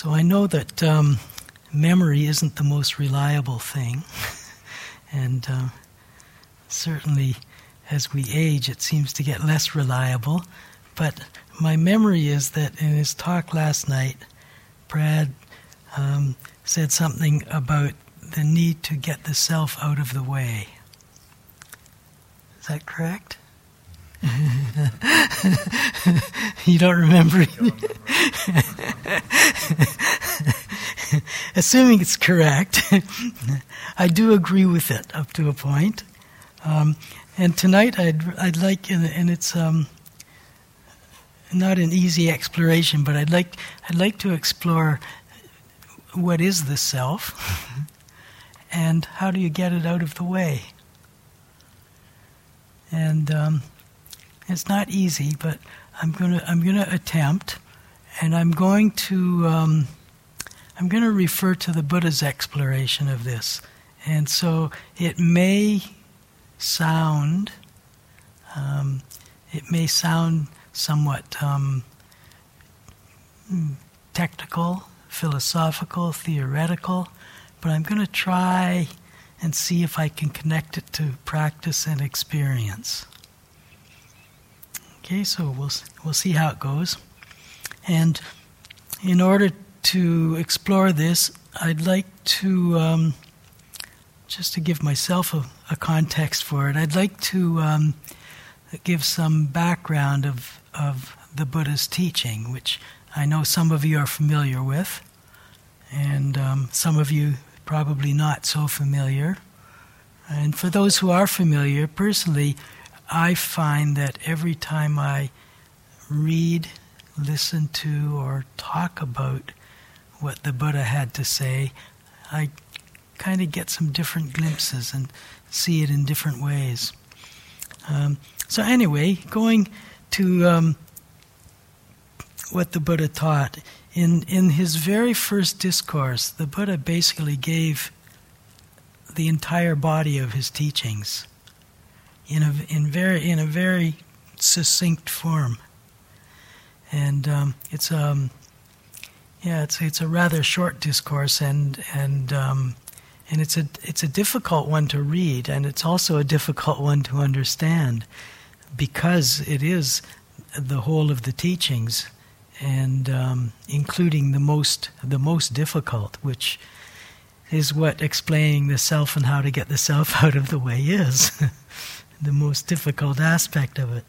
So I know that um, memory isn't the most reliable thing, and uh, certainly as we age, it seems to get less reliable. But my memory is that in his talk last night, Brad um, said something about the need to get the self out of the way. Is that correct? you don't remember? Assuming it's correct, I do agree with it up to a point. Um, and tonight I'd, I'd like, and it's um, not an easy exploration, but I'd like, I'd like to explore what is the self and how do you get it out of the way. And um, it's not easy, but I'm gonna I'm gonna attempt, and I'm going to um, I'm going to refer to the Buddha's exploration of this, and so it may sound um, it may sound somewhat um, technical, philosophical, theoretical, but I'm going to try and see if I can connect it to practice and experience. Okay, so we'll we'll see how it goes. And in order to explore this, I'd like to um, just to give myself a, a, context for it. I'd like to um, give some background of of the Buddha's teaching, which I know some of you are familiar with, and um, some of you probably not so familiar. And for those who are familiar, personally, I find that every time I read, listen to, or talk about what the Buddha had to say, I kind of get some different glimpses and see it in different ways. Um, so, anyway, going to um, what the Buddha taught, in, in his very first discourse, the Buddha basically gave the entire body of his teachings in a, in very, in a very succinct form. And um, it's, um, yeah, it's, it's a rather short discourse, and, and, um, and it's, a, it's a difficult one to read, and it's also a difficult one to understand because it is the whole of the teachings and um, including the most the most difficult, which is what explaining the self and how to get the self out of the way is, the most difficult aspect of it.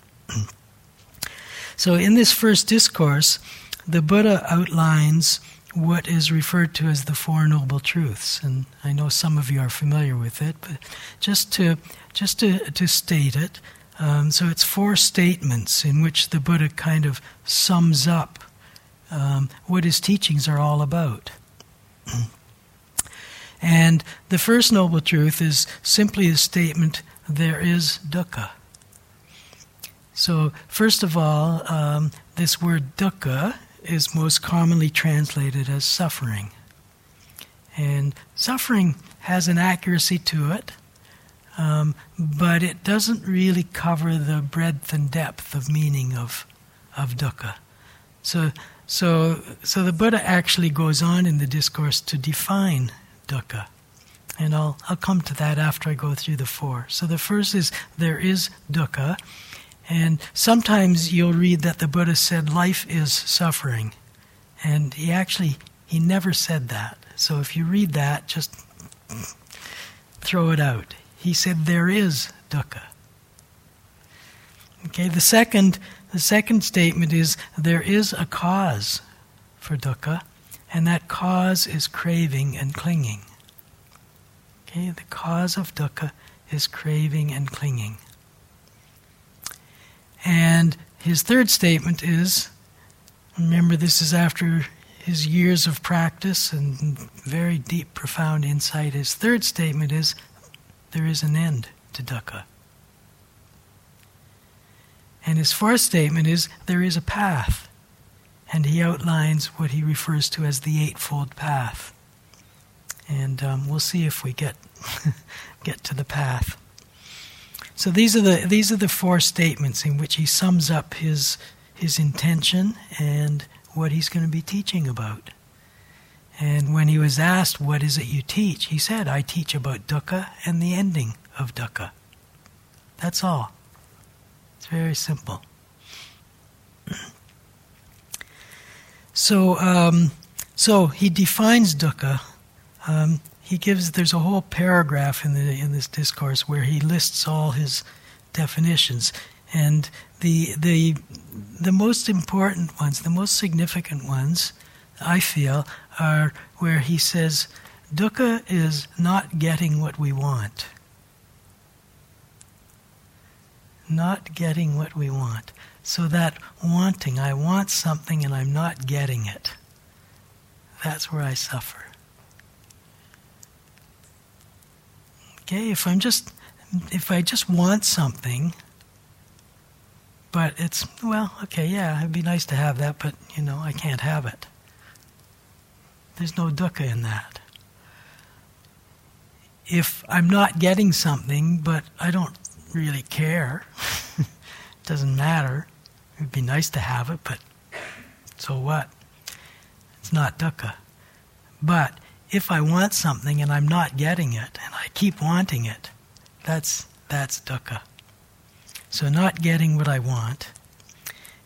so, in this first discourse, the Buddha outlines what is referred to as the Four Noble Truths, and I know some of you are familiar with it, but just to just to, to state it. Um, so it's four statements in which the Buddha kind of sums up um, what his teachings are all about. and the first noble truth is simply a statement there is dukkha. So, first of all, um, this word dukkha is most commonly translated as suffering. And suffering has an accuracy to it, um, but it doesn't really cover the breadth and depth of meaning of, of dukkha. So, so, so the Buddha actually goes on in the discourse to define dukkha. And I'll, I'll come to that after I go through the four. So the first is there is dukkha. And sometimes you'll read that the Buddha said life is suffering. And he actually, he never said that. So if you read that, just throw it out. He said there is dukkha. Okay, the second, the second statement is there is a cause for dukkha, and that cause is craving and clinging. Okay, the cause of dukkha is craving and clinging. And his third statement is remember, this is after his years of practice and very deep, profound insight. His third statement is there is an end to dukkha. And his fourth statement is there is a path. And he outlines what he refers to as the Eightfold Path. And um, we'll see if we get, get to the path. So these are the these are the four statements in which he sums up his his intention and what he's going to be teaching about. And when he was asked, What is it you teach? he said, I teach about dukkha and the ending of dukkha. That's all. It's very simple. So, um, so he defines dukkha. Um, he gives there's a whole paragraph in the in this discourse where he lists all his definitions, and the the the most important ones, the most significant ones, I feel, are where he says dukkha is not getting what we want. Not getting what we want. So that wanting, I want something and I'm not getting it. That's where I suffer. Okay, if I'm just if I just want something, but it's well, okay, yeah, it'd be nice to have that, but you know, I can't have it. There's no dukkha in that. If I'm not getting something, but I don't really care, it doesn't matter, It'd be nice to have it, but so what? It's not dukkha. But if I want something and I'm not getting it, and I keep wanting it, that's that's dukkha. So not getting what I want.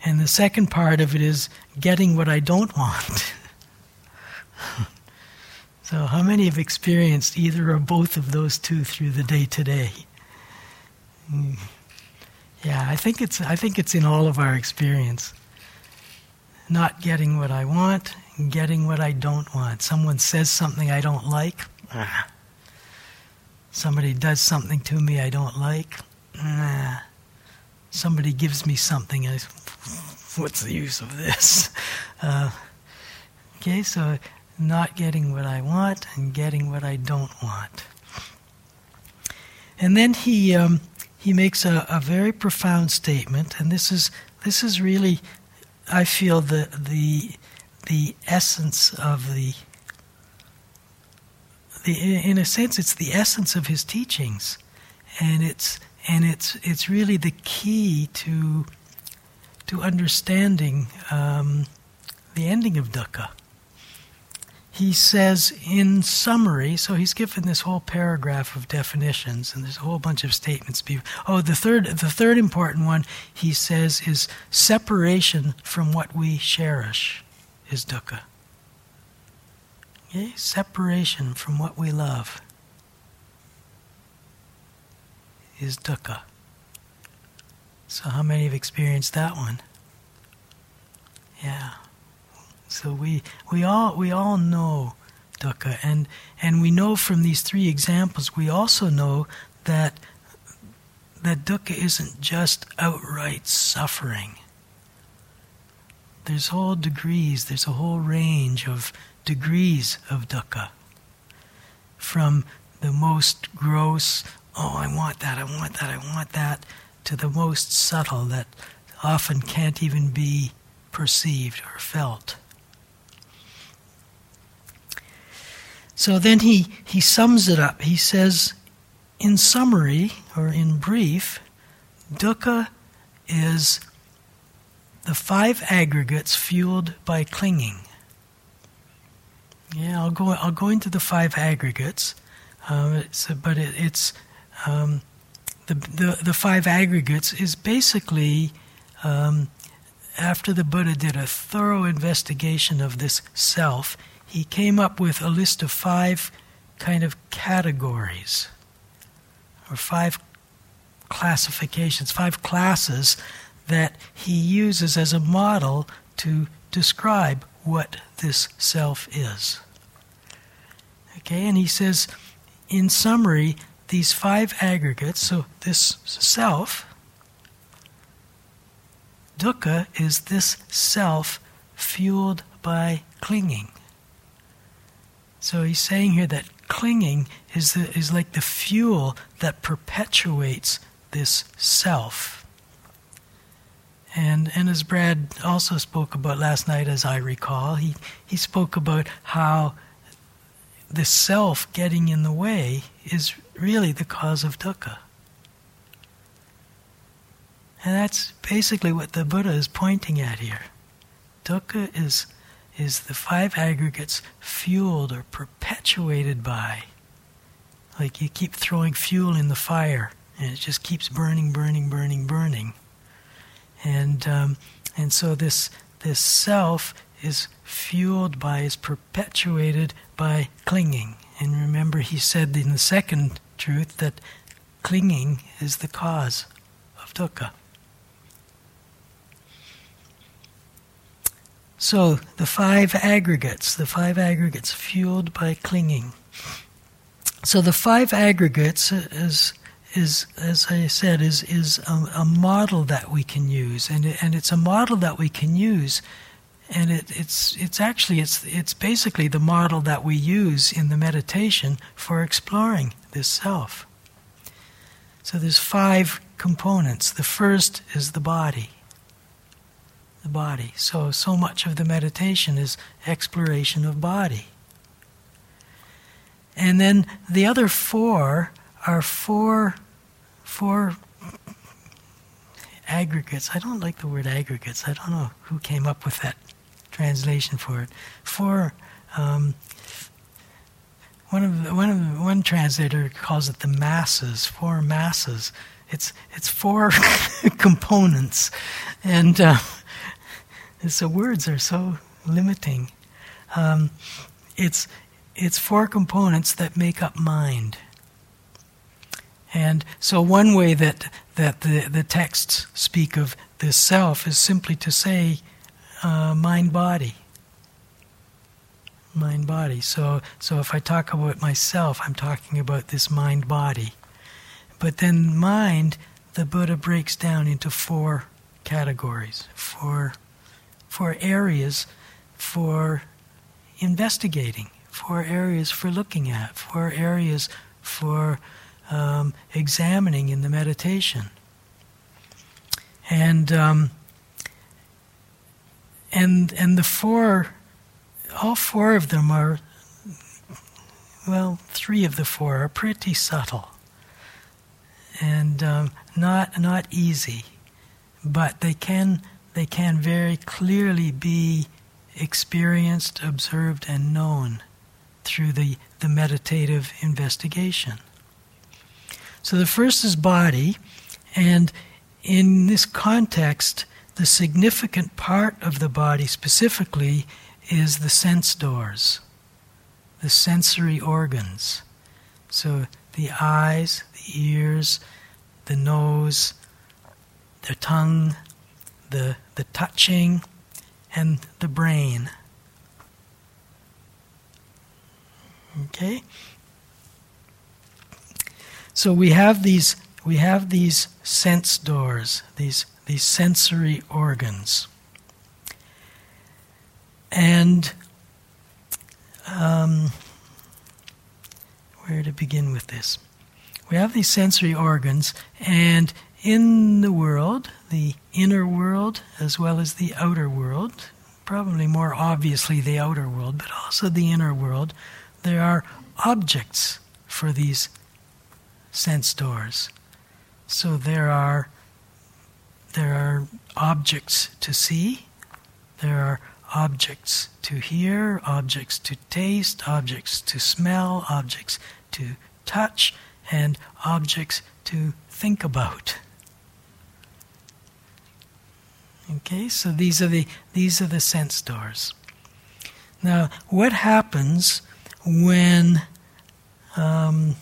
And the second part of it is getting what I don't want. so how many have experienced either or both of those two through the day today? Yeah, I think it's I think it's in all of our experience. Not getting what I want getting what I don't want. Someone says something I don't like. Ah. Somebody does something to me I don't like. Ah. Somebody gives me something. I, what's the use of this? Uh, okay, so not getting what I want and getting what I don't want. And then he um, he makes a, a very profound statement, and this is this is really, I feel the the the essence of the the in a sense it's the essence of his teachings, and it's and it's it's really the key to to understanding um, the ending of dukkha. He says in summary, so he's given this whole paragraph of definitions, and there's a whole bunch of statements. Oh, the third, the third important one he says is separation from what we cherish is dukkha. Okay? Separation from what we love is dukkha. So, how many have experienced that one? Yeah. So we, we, all, we all know dukkha, and, and we know from these three examples, we also know that, that dukkha isn't just outright suffering. There's whole degrees, there's a whole range of degrees of dukkha. From the most gross, oh, I want that, I want that, I want that, to the most subtle that often can't even be perceived or felt. So then he, he sums it up. He says, in summary, or in brief, dukkha is the five aggregates fueled by clinging. Yeah, I'll go. I'll go into the five aggregates, uh, but it, it's um, the, the the five aggregates is basically um, after the Buddha did a thorough investigation of this self he came up with a list of five kind of categories or five classifications, five classes that he uses as a model to describe what this self is. Okay, and he says, in summary, these five aggregates, so this self, dukkha is this self fueled by clinging. So he's saying here that clinging is, the, is like the fuel that perpetuates this self. And, and as Brad also spoke about last night, as I recall, he, he spoke about how the self getting in the way is really the cause of dukkha. And that's basically what the Buddha is pointing at here. Dukkha is, is the five aggregates fueled or perpetuated by. Like you keep throwing fuel in the fire, and it just keeps burning, burning, burning, burning. And um, and so this this self is fueled by, is perpetuated by clinging. And remember, he said in the second truth that clinging is the cause of dukkha. So the five aggregates, the five aggregates fueled by clinging. So the five aggregates is is as I said is is a, a model that we can use, and it, and it's a model that we can use, and it, it's it's actually it's it's basically the model that we use in the meditation for exploring this self. So there's five components. The first is the body the body. So, so much of the meditation is exploration of body. And then the other four are four, four aggregates. I don't like the word aggregates. I don't know who came up with that translation for it. Four. Um, one of the, one of the, one translator calls it the masses. Four masses. It's it's four components, and. Uh, so words are so limiting. Um, it's, it's four components that make up mind. And so, one way that, that the, the texts speak of this self is simply to say uh, mind body. Mind body. So, so, if I talk about myself, I'm talking about this mind body. But then, mind, the Buddha breaks down into four categories, four for areas for investigating, for areas for looking at, for areas for um, examining in the meditation. And um, and and the four, all four of them are, well, three of the four are pretty subtle and um, not not easy, but they can they can very clearly be experienced, observed, and known through the, the meditative investigation. So the first is body, and in this context, the significant part of the body specifically is the sense doors, the sensory organs. So the eyes, the ears, the nose, the tongue, the, the touching, and the brain. Okay? So we have these we have these sense doors, these these sensory organs. And um, where to begin with this? We have these sensory organs, and in the world, the inner world as well as the outer world, probably more obviously the outer world, but also the inner world, there are objects for these sense doors. So there are there are objects to see, there are objects to hear, objects to taste, objects to smell, objects to touch, and objects to think about. Okay, so these are the these are the sense doors. Now, what happens when um,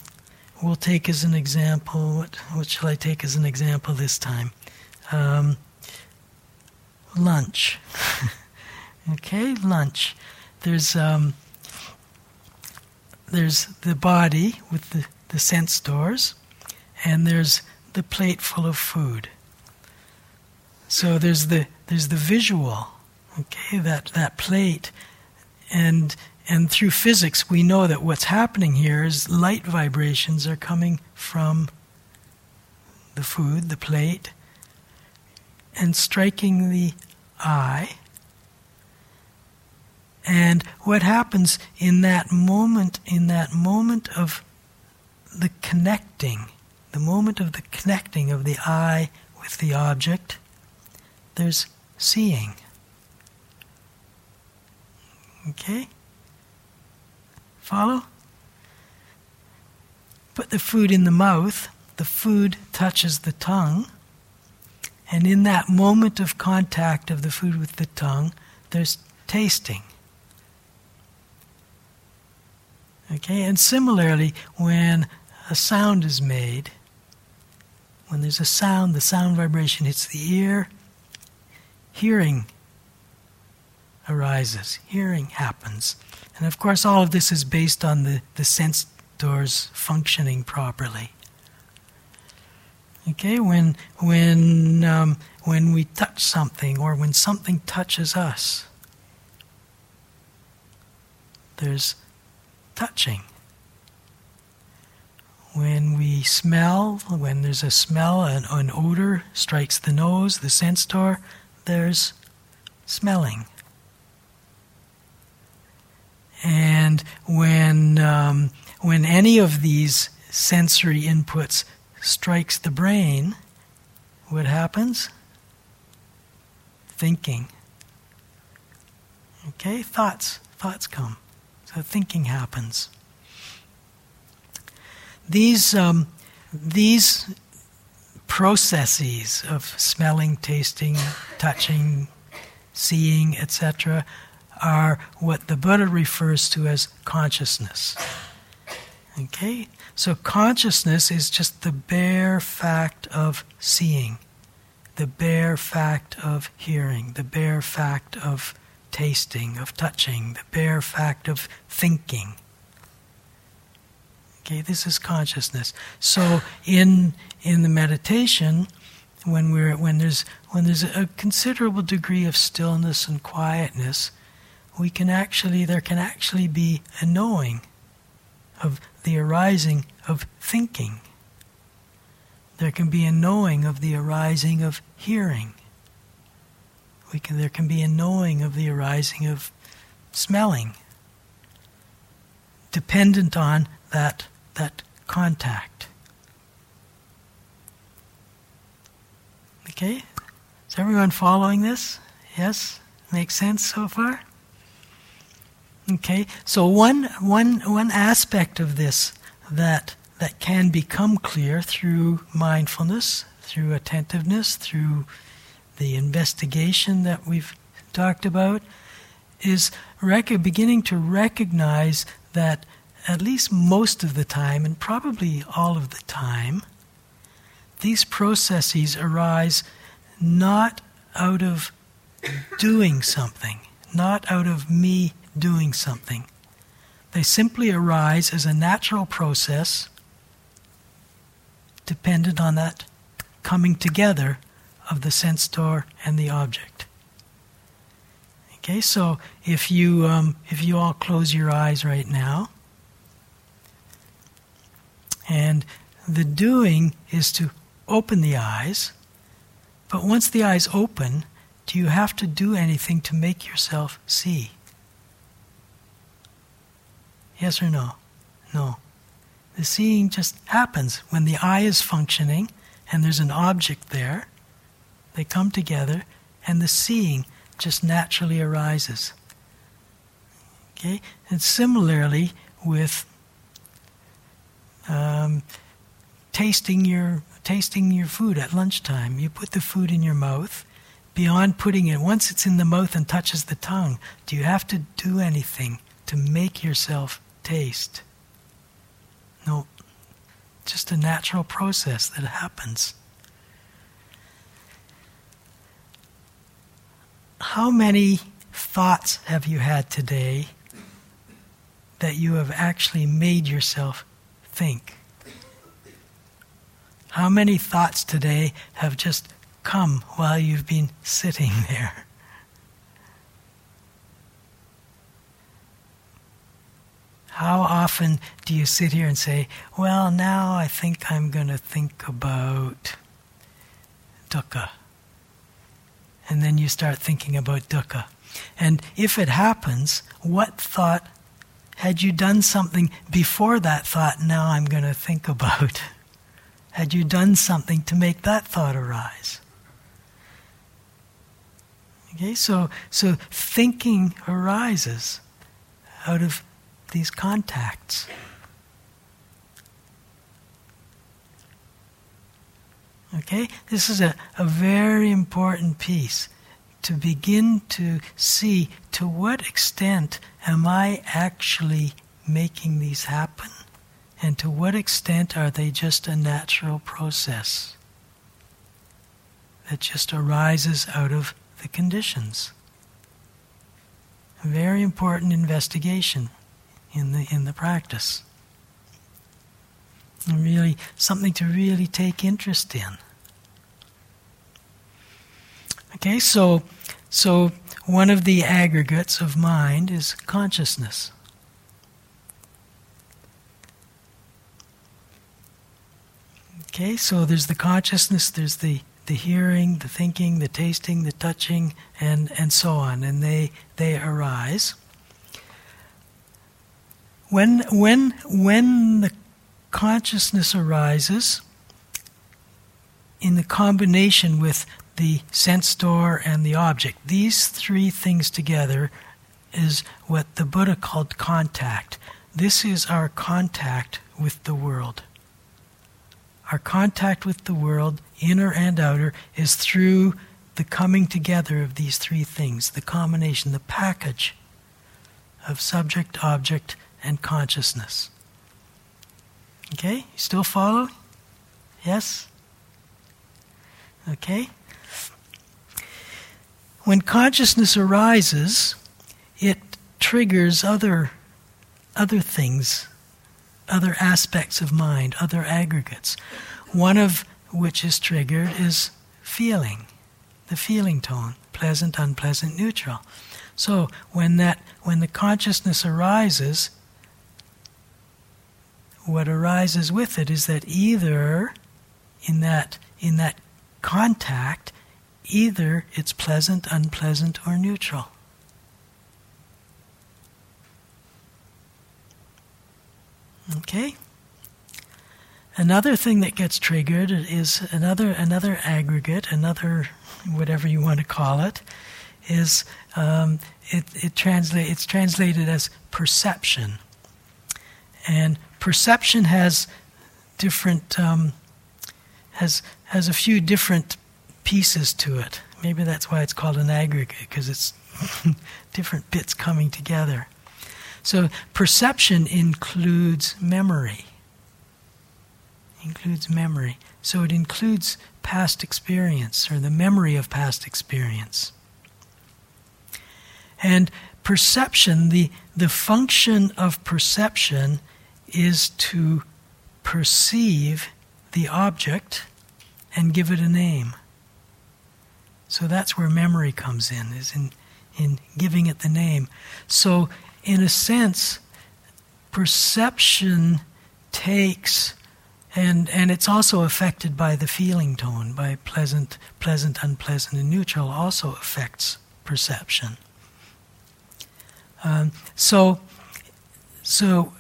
we'll take as an example? What what shall I take as an example this time? Um, lunch. okay, lunch. There's um, there's the body with the, the sense doors, and there's the plate full of food. So there's the there's the visual, okay, that that plate, and and through physics we know that what's happening here is light vibrations are coming from the food, the plate, and striking the eye. And what happens in that moment, in that moment of the connecting, the moment of the connecting of the eye with the object, there's seeing. Okay? Follow? Put the food in the mouth, the food touches the tongue, and in that moment of contact of the food with the tongue, there's tasting. Okay, and similarly, when a sound is made, when there's a sound, the sound vibration hits the ear, hearing arises, hearing happens. And of course, all of this is based on the, the sense doors functioning properly. Okay, when, when, um, when we touch something or when something touches us, there's touching. When we smell, when there's a smell, an, an odor strikes the nose, the sense door, there's smelling. And when, um, when any of these sensory inputs strikes the brain, what happens? Thinking. Okay, thoughts. Thoughts come. So thinking happens. These, um, these processes of smelling, tasting, touching, seeing, etc., are what the Buddha refers to as consciousness. Okay? So consciousness is just the bare fact of seeing, the bare fact of hearing, the bare fact of tasting, of touching, the bare fact of thinking. Okay, this is consciousness. So in in the meditation, when we're when there's when there's a considerable degree of stillness and quietness, we can actually there can actually be a knowing of the arising of thinking. There can be a knowing of the arising of hearing. We can, there can be a knowing of the arising of smelling, dependent on that, that contact. Okay? Is everyone following this? Yes? Makes sense so far? Okay, so one, one, one aspect of this that, that can become clear through mindfulness, through attentiveness, through the investigation that we've talked about, is rec- beginning to recognize that at least most of the time, and probably all of the time, these processes arise not out of doing something, not out of me doing something. They simply arise as a natural process dependent on that coming together of the sense door and the object. Okay, so if you um, if you all close your eyes right now, and the doing is to open the eyes, but once the eyes open, do you have to do anything to make yourself see? Yes or no? No. The seeing just happens when the eye is functioning and there's an object there. They come together and the seeing just naturally arises. Okay? And similarly with um, tasting your tasting your food at lunchtime. You put the food in your mouth. Beyond putting it, once it's in the mouth and touches the tongue, do you have to do anything to make yourself taste. No, just a natural process that happens. How many thoughts have you had today that you have actually made yourself think? How many thoughts today have just come while you've been sitting there? How often do you sit here and say, Well, now I think I'm going to think about dukkha? And then you start thinking about dukkha. And if it happens, what thought, had you done something before that thought, now I'm going to think about? Had you done something to make that thought arise? Okay, so, so thinking arises out of these contacts. Okay? This is a, a very important piece to begin to see to what extent am I actually making these happen? And to what extent are they just a natural process that just arises out of the conditions? A very important investigation in the, in the practice. And really, something to really take interest in. Okay, so, so one of the aggregates of mind is consciousness. Okay, so there's the consciousness, there's the, the hearing, the thinking, the tasting, the touching, and, and so on, and they, they arise. When, when, when the consciousness arises, in the combination with the sense door and the object, these three things together is what the Buddha called contact. This is our contact with the world. Our contact with the world, inner and outer, is through the coming together of these three things, the combination, the package of subject, object, and consciousness. Okay? You still follow? Yes? Okay? When consciousness arises, it triggers other, other things, other aspects of mind, other aggregates. One of which is triggered is feeling, the feeling tone, pleasant, unpleasant, neutral. So when that when the consciousness arises, what arises with it is that either in that in that contact either it's pleasant unpleasant or neutral. Okay? Another thing that gets triggered is another another aggregate another whatever you want to call it is um, it, it translate, it's translated as perception. And perception has different um, has has a few different pieces to it. Maybe that's why it's called an aggregate because it's different bits coming together. So perception includes memory. Includes memory. So it includes past experience or the memory of past experience. And perception, the, the function of perception is to perceive the object and give it a name. So that's where memory comes in, is in, in giving it the name. So, in a sense, perception takes and and it's also affected by the feeling tone by pleasant pleasant unpleasant and neutral also affects perception um, so so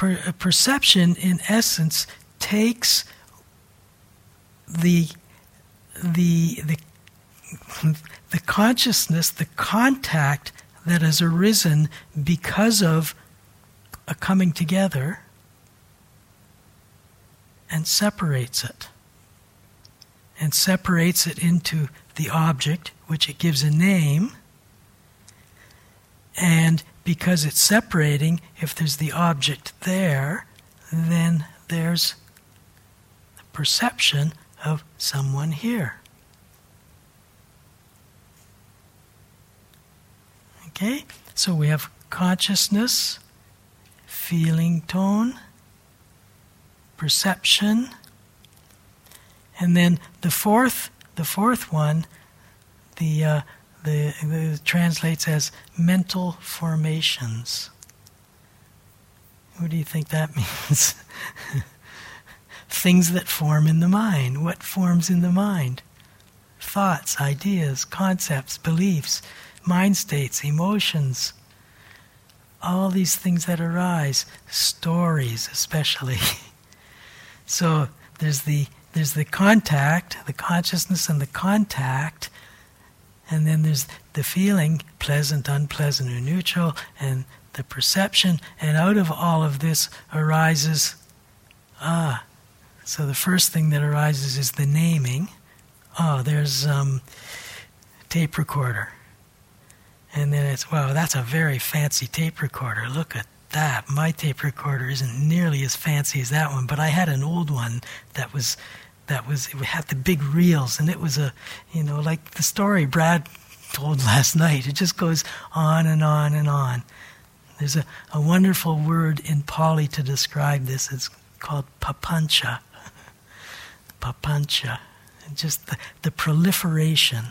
per- perception, in essence, takes the the the the consciousness, the contact that has arisen because of a coming together, and separates it. And separates it into the object, which it gives a name, and because it's separating, if there's the object there, then there's the perception of someone here. Okay? So we have consciousness, feeling tone, perception, and then the fourth, the fourth one, the uh, the, the translates as mental formations. What do you think that means? Things that form in the mind. What forms in the mind? Thoughts, ideas, concepts, beliefs, mind states, emotions. All these things that arise, stories especially. so there's the there's the contact, the consciousness and the contact, and then there's the feeling, pleasant, unpleasant, or neutral, and the perception, and out of all of this arises, ah, so the first thing that arises is the naming. Oh, there's um, tape recorder. And then it's, wow, that's a very fancy tape recorder. Look at that. My tape recorder isn't nearly as fancy as that one, but I had an old one that was that was it had the big reels and it was a you know like the story Brad told last night. It just goes on and on and on. There's a, a wonderful word in Pali to describe this. It's called papancha. papancha. Just the, the proliferation,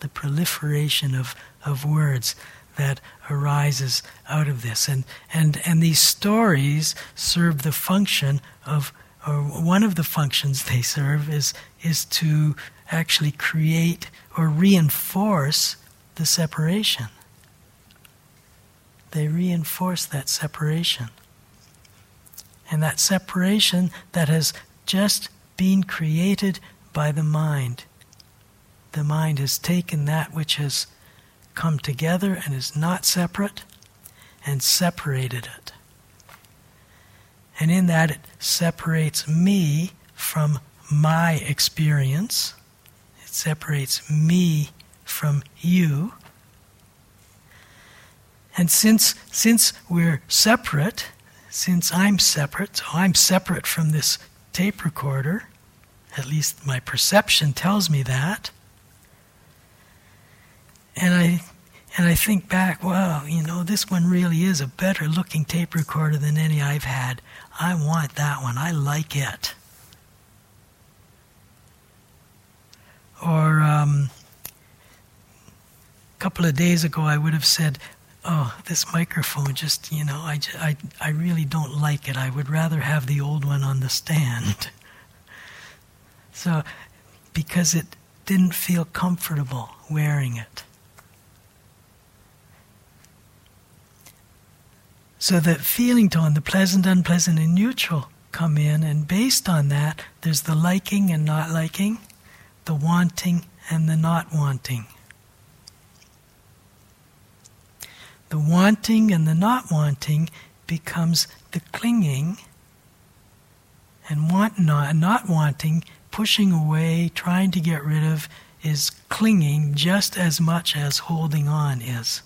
the proliferation of, of words that arises out of this. And, and, and these stories serve the function of, or one of the functions they serve is, is to actually create or reinforce the separation. They reinforce that separation. And that separation that has just been created by the mind. The mind has taken that which has come together and is not separate and separated it. And in that, it separates me from my experience, it separates me from you. And since, since we're separate, since I'm separate, so I'm separate from this tape recorder, at least my perception tells me that. And I and I think back, wow, you know, this one really is a better looking tape recorder than any I've had. I want that one. I like it. Or um, a couple of days ago, I would have said, oh, this microphone just, you know, I, I, I really don't like it. I would rather have the old one on the stand. so, because it didn't feel comfortable wearing it. So the feeling tone, the pleasant, unpleasant, and neutral come in, and based on that, there's the liking and not liking, the wanting and the not wanting. The wanting and the not wanting becomes the clinging, and want not, not wanting, pushing away, trying to get rid of, is clinging just as much as holding on is.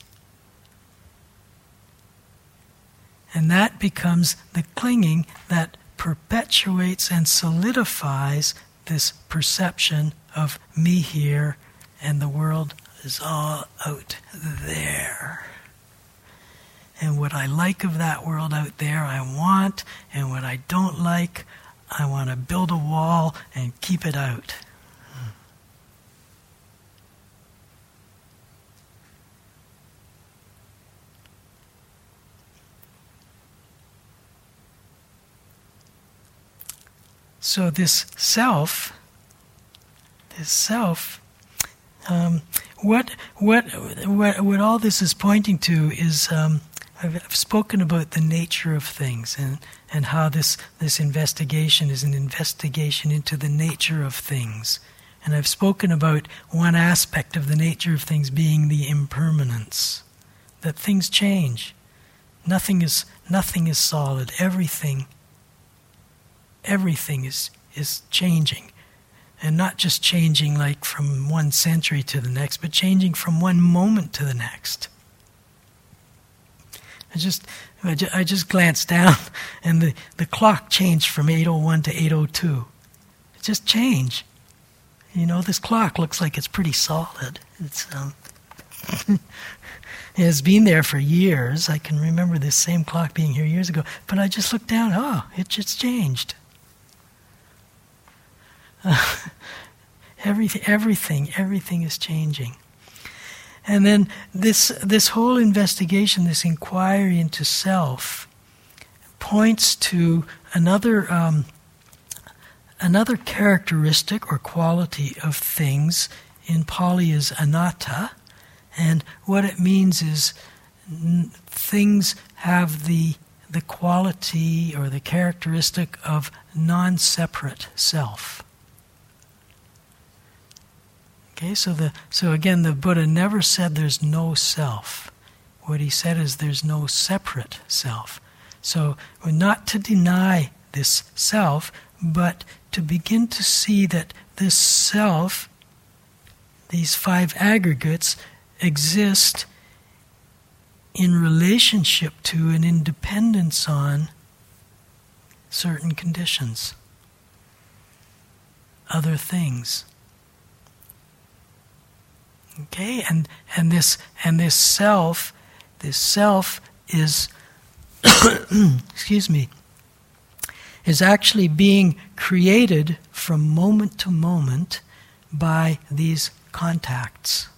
And that becomes the clinging that perpetuates and solidifies this perception of me here and the world is all out there. And what I like of that world out there, I want, and what I don't like, I want to build a wall and keep it out. So this self, this self, um, what, what, what, what all this is pointing to is um, I've, I've, spoken about the nature of things and, and how this, this investigation is an investigation into the nature of things. And I've spoken about one aspect of the nature of things being the impermanence, that things change. Nothing is, nothing is solid. Everything everything is, is changing. And not just changing like from one century to the next, but changing from one moment to the next. I just, I just, I just glanced down and the, the clock changed from 801 to 802. It just changed. You know, this clock looks like it's pretty solid. It's, um, it has been there for years. I can remember this same clock being here years ago. But I just looked down, oh, it just changed. everything, everything, everything is changing. And then this, this whole investigation, this inquiry into self, points to another, um, another characteristic or quality of things. In Pali is anatta, and what it means is n- things have the the quality or the characteristic of non separate self Okay, so the so again the Buddha never said there's no self. What he said is there's no separate self. So not to deny this self, but to begin to see that this self, these five aggregates, exist in relationship to and in dependence on certain conditions, other things. Okay, and and this and this self, this self is, excuse me, is actually being created from moment to moment by these contacts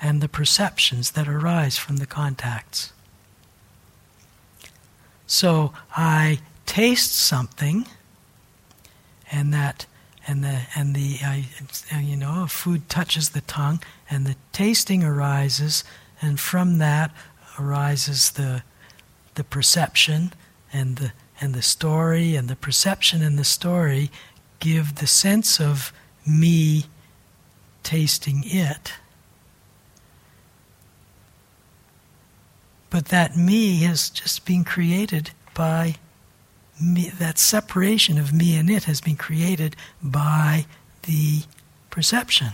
and the perceptions that arise from the contacts. So I taste something, and that and the and the uh, you know food touches the tongue, and the tasting arises, and from that arises the the perception and the and the story and the perception and the story give the sense of me tasting it. But that me has just been created by me, that separation of me and it has been created by the perception.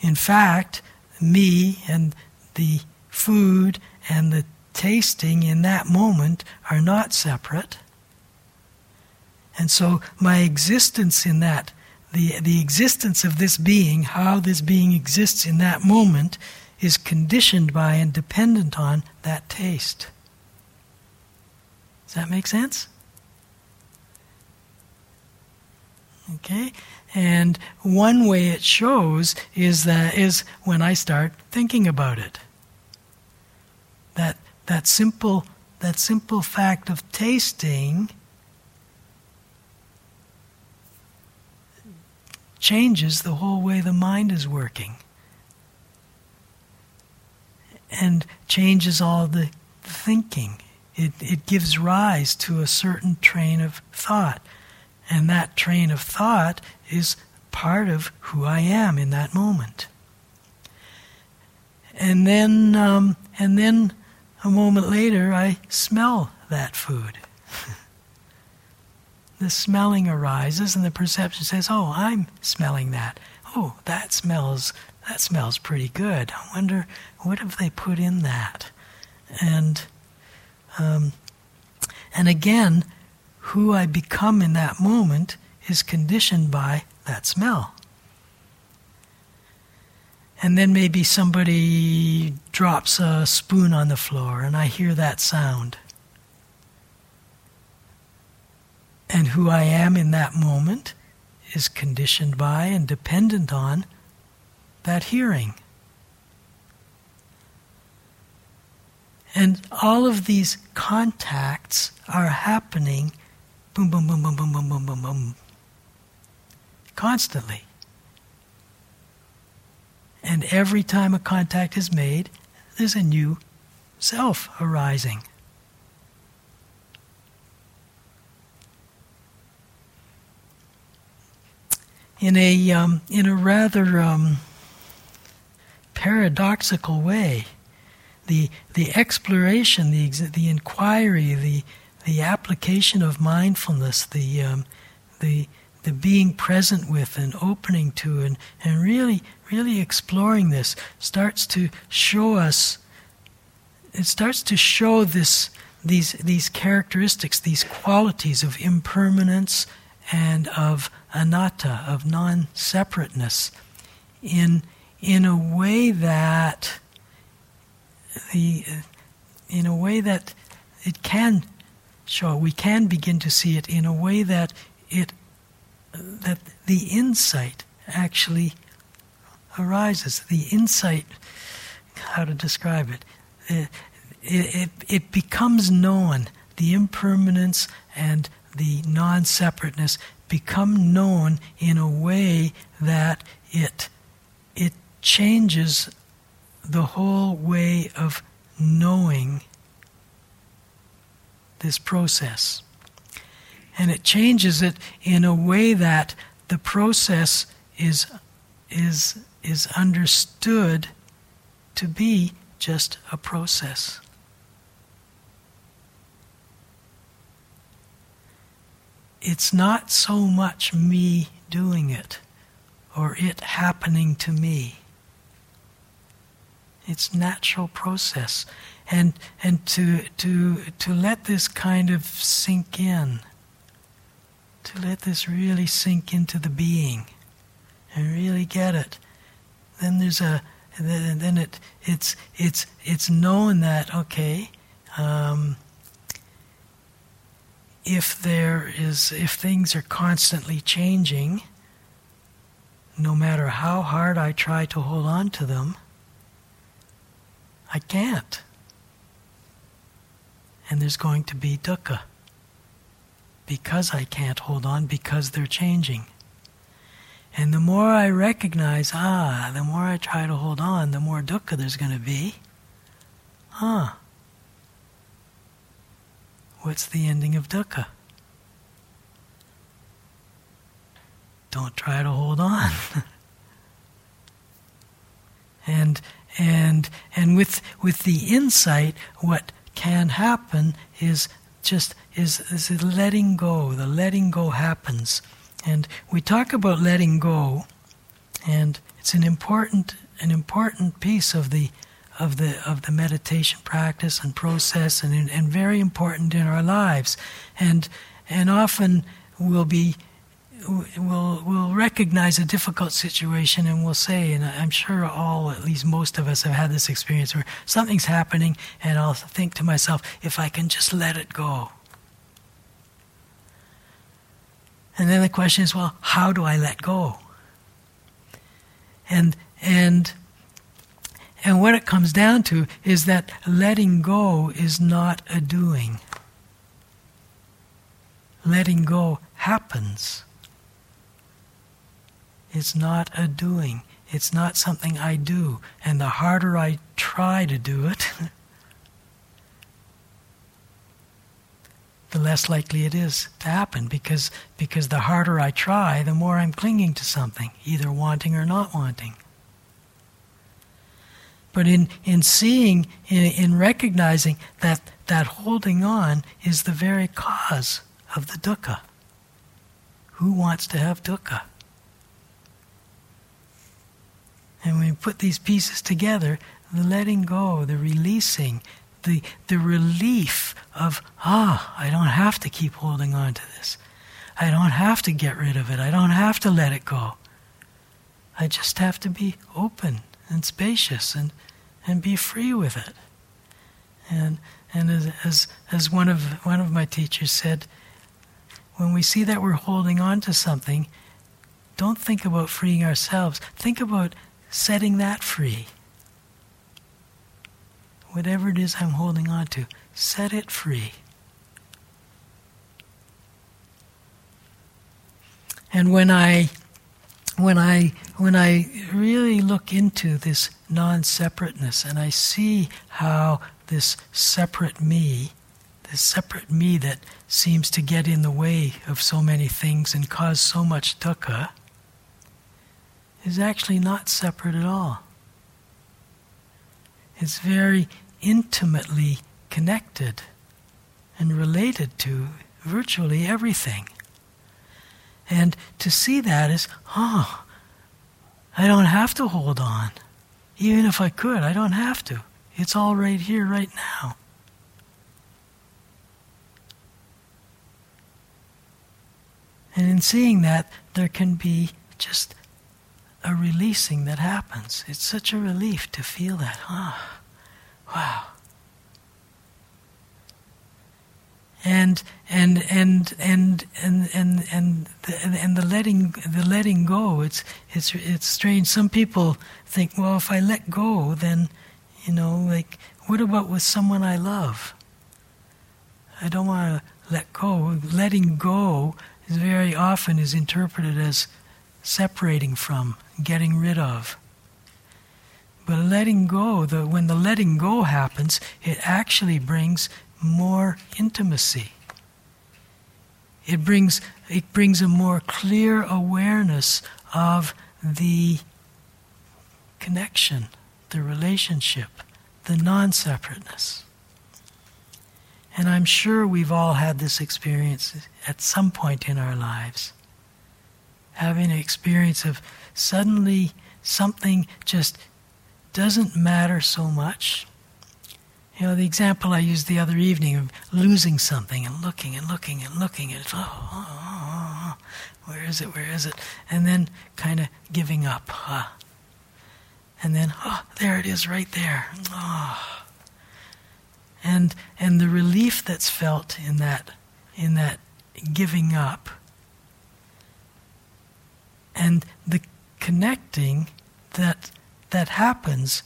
In fact, me and the food and the tasting in that moment are not separate. And so my existence in that, the, the existence of this being, how this being exists in that moment, is conditioned by and dependent on that taste. Does that make sense? Okay? And one way it shows is that is when I start thinking about it. That that simple that simple fact of tasting changes the whole way the mind is working and changes all the thinking it, it gives rise to a certain train of thought. And that train of thought is part of who I am in that moment. And then, um, and then a moment later, I smell that food. the smelling arises, and the perception says, "Oh, I'm smelling that. Oh, that smells that smells pretty good. I wonder what have they put in that." And um, and again, who I become in that moment is conditioned by that smell. And then maybe somebody drops a spoon on the floor and I hear that sound. And who I am in that moment is conditioned by and dependent on that hearing. And all of these contacts are happening boom, boom, boom, boom, boom, boom, boom, boom, boom, constantly. And every time a contact is made, there's a new self arising. In a, um, in a rather um, paradoxical way, the, the exploration, the, the inquiry, the, the application of mindfulness, the, um, the, the being present with and opening to and, and really, really exploring this starts to show us, it starts to show this, these, these characteristics, these qualities of impermanence and of anatta, of non separateness, in, in a way that the, uh, in a way that it can show, we can begin to see it in a way that it, that the insight actually arises. The insight, how to describe it, uh, it, it, it becomes known. The impermanence and the non separateness become known in a way that it, it changes the whole way of knowing this process. And it changes it in a way that the process is, is, is understood to be just a process. It's not so much me doing it or it happening to me. It's natural process. And and to to to let this kind of sink in. To let this really sink into the being and really get it. Then there's a then, it it's it's it's known that okay um, if there is if things are constantly changing no matter how hard I try to hold on to them I can't and there's going to be dukkha because I can't hold on because they're changing and the more I recognize, ah, the more I try to hold on, the more dukkha there's going to be. Huh. What's the ending of dukkha? Don't try to hold on. and and and with with the insight, what can happen is just is is letting go. The letting go happens. And we talk about letting go, and it's an important an important piece of the of the of the meditation practice and process, and and very important in our lives, and and often we'll be we'll we'll recognize a difficult situation and we'll say, and I'm sure all, at least most of us, have had this experience where something's happening, and I'll think to myself, if I can just let it go, And then the question is, well, how do I let go? And and and what it comes down to is that letting go is not a doing. Letting go happens. It's not a doing. It's not something I do. And the harder I try to do it, the less likely it is to happen because, because the harder I try, the more I'm clinging to something, either wanting or not wanting. But in, in seeing, in, in recognizing that that holding on is the very cause of the dukkha. Who wants to have dukkha? And when we put these pieces together, the letting go, the releasing, the, the relief of, ah, I don't have to keep holding on to this. I don't have to get rid of it. I don't have to let it go. I just have to be open and spacious and, and be free with it. And, and as, as, as one, of, one of my teachers said, when we see that we're holding on to something, don't think about freeing ourselves. Think about setting that free whatever it is I'm holding on to, set it free. And when I when I when I really look into this non-separateness and I see how this separate me, this separate me that seems to get in the way of so many things and cause so much dukkha, is actually not separate at all. It's very intimately connected and related to virtually everything. And to see that is, oh, I don't have to hold on. Even if I could, I don't have to. It's all right here, right now. And in seeing that, there can be just a releasing that happens. It's such a relief to feel that, ah. Wow. And and and and and and and the, and the letting the letting go. It's it's it's strange. Some people think, well, if I let go, then you know, like, what about with someone I love? I don't want to let go. Letting go is very often is interpreted as separating from, getting rid of. But letting go, the, when the letting go happens, it actually brings more intimacy. it brings, it brings a more clear awareness of the connection, the relationship, the non separateness. And I'm sure we've all had this experience at some point in our lives. Having an experience of suddenly something just doesn't matter so much. You know, the example I used the other evening of losing something and looking and looking and looking at, oh, oh, oh, oh where is it, where is it? And then kind of giving up. Uh, and then, oh, there it is right there. Oh. And, and the relief that's felt in that, in that giving up and the connecting that, that happens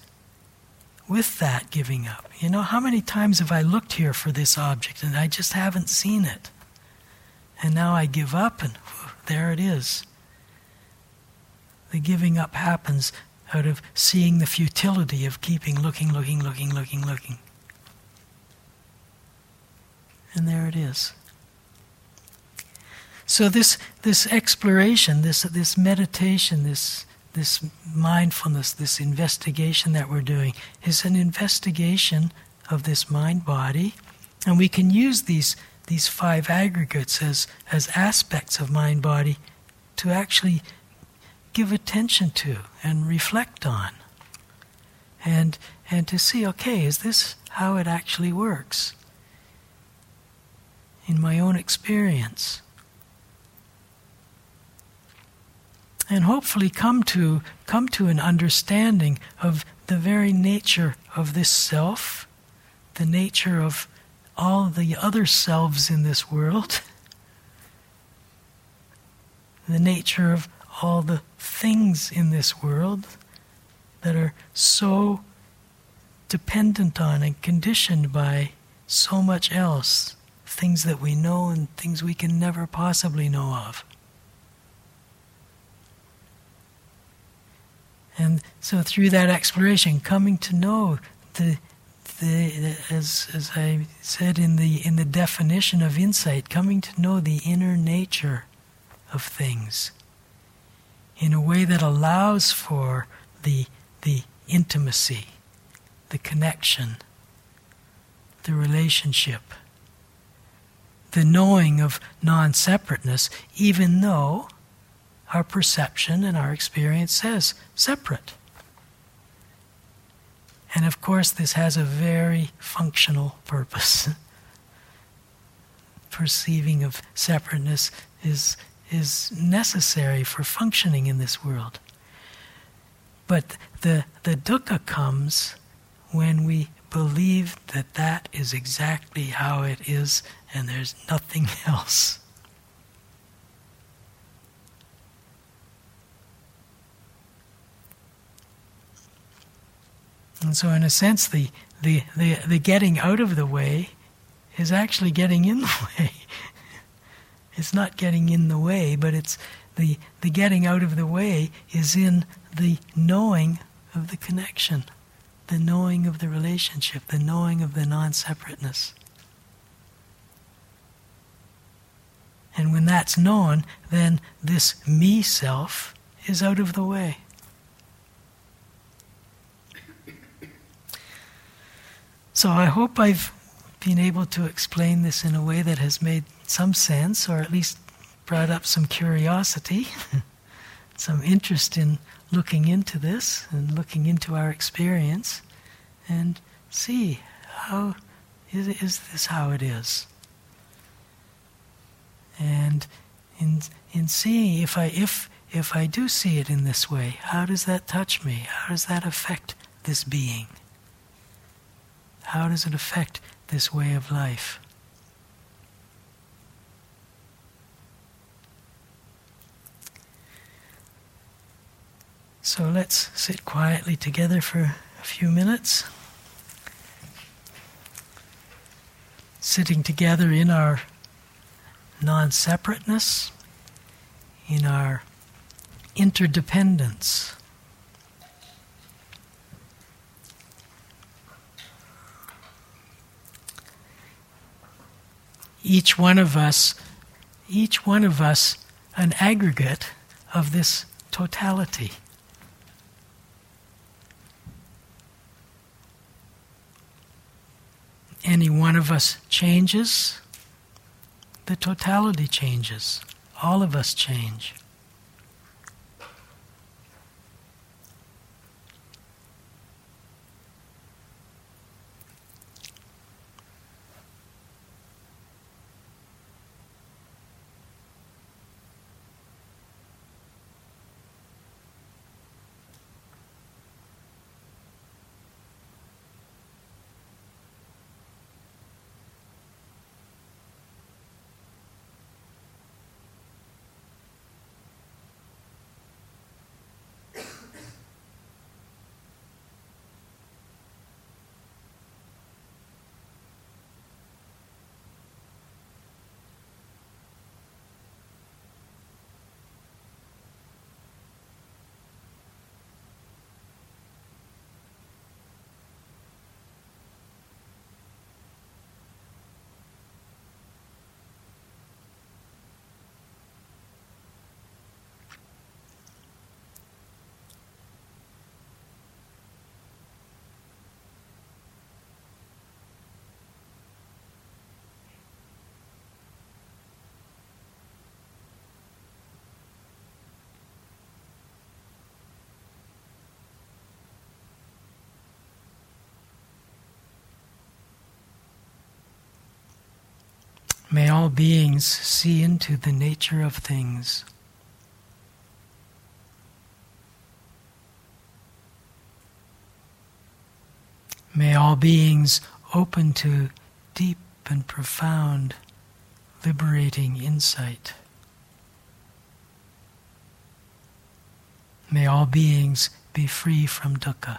with that giving up. You know, how many times have I looked here for this object and I just haven't seen it? And now I give up and whew, there it is. The giving up happens out of seeing the futility of keeping looking, looking, looking, looking, looking. And there it is. So this this exploration, this this meditation, this this mindfulness, this investigation that we're doing is an investigation of this mind body, and we can use these these five aggregates as as aspects of mind body to actually give attention to and reflect on. And, and to see, okay, is this how it actually works? In my own experience. And hopefully come to, come to an understanding of the very nature of this self, the nature of all the other selves in this world, the nature of all the things in this world that are so dependent on and conditioned by so much else things that we know and things we can never possibly know of. And so through that exploration, coming to know the, the as, as I said in the, in the definition of insight, coming to know the inner nature of things in a way that allows for the, the intimacy, the connection, the relationship, the knowing of non separateness, even though our perception and our experience says separate. And of course, this has a very functional purpose. Perceiving of separateness is is necessary for functioning in this world. But the, the dukkha comes when we believe that that is exactly how it is and there's nothing else. And so, in a sense, the, the, the, the getting out of the way is actually getting in the way. It's not getting in the way, but it's the, the getting out of the way is in the knowing of the connection, the knowing of the relationship, the knowing of the non separateness. And when that's known, then this me self is out of the way. So I hope I've been able to explain this in a way that has made some sense, or at least brought up some curiosity, some interest in looking into this and looking into our experience and see how is, is this how it is. And in, in seeing, if I, if, if I do see it in this way, how does that touch me? How does that affect this being? How does it affect this way of life? So let's sit quietly together for a few minutes. Sitting together in our non separateness, in our interdependence. Each one of us each one of us an aggregate of this totality. Any one of us changes, the totality changes. All of us change. May all beings see into the nature of things. May all beings open to deep and profound, liberating insight. May all beings be free from dukkha.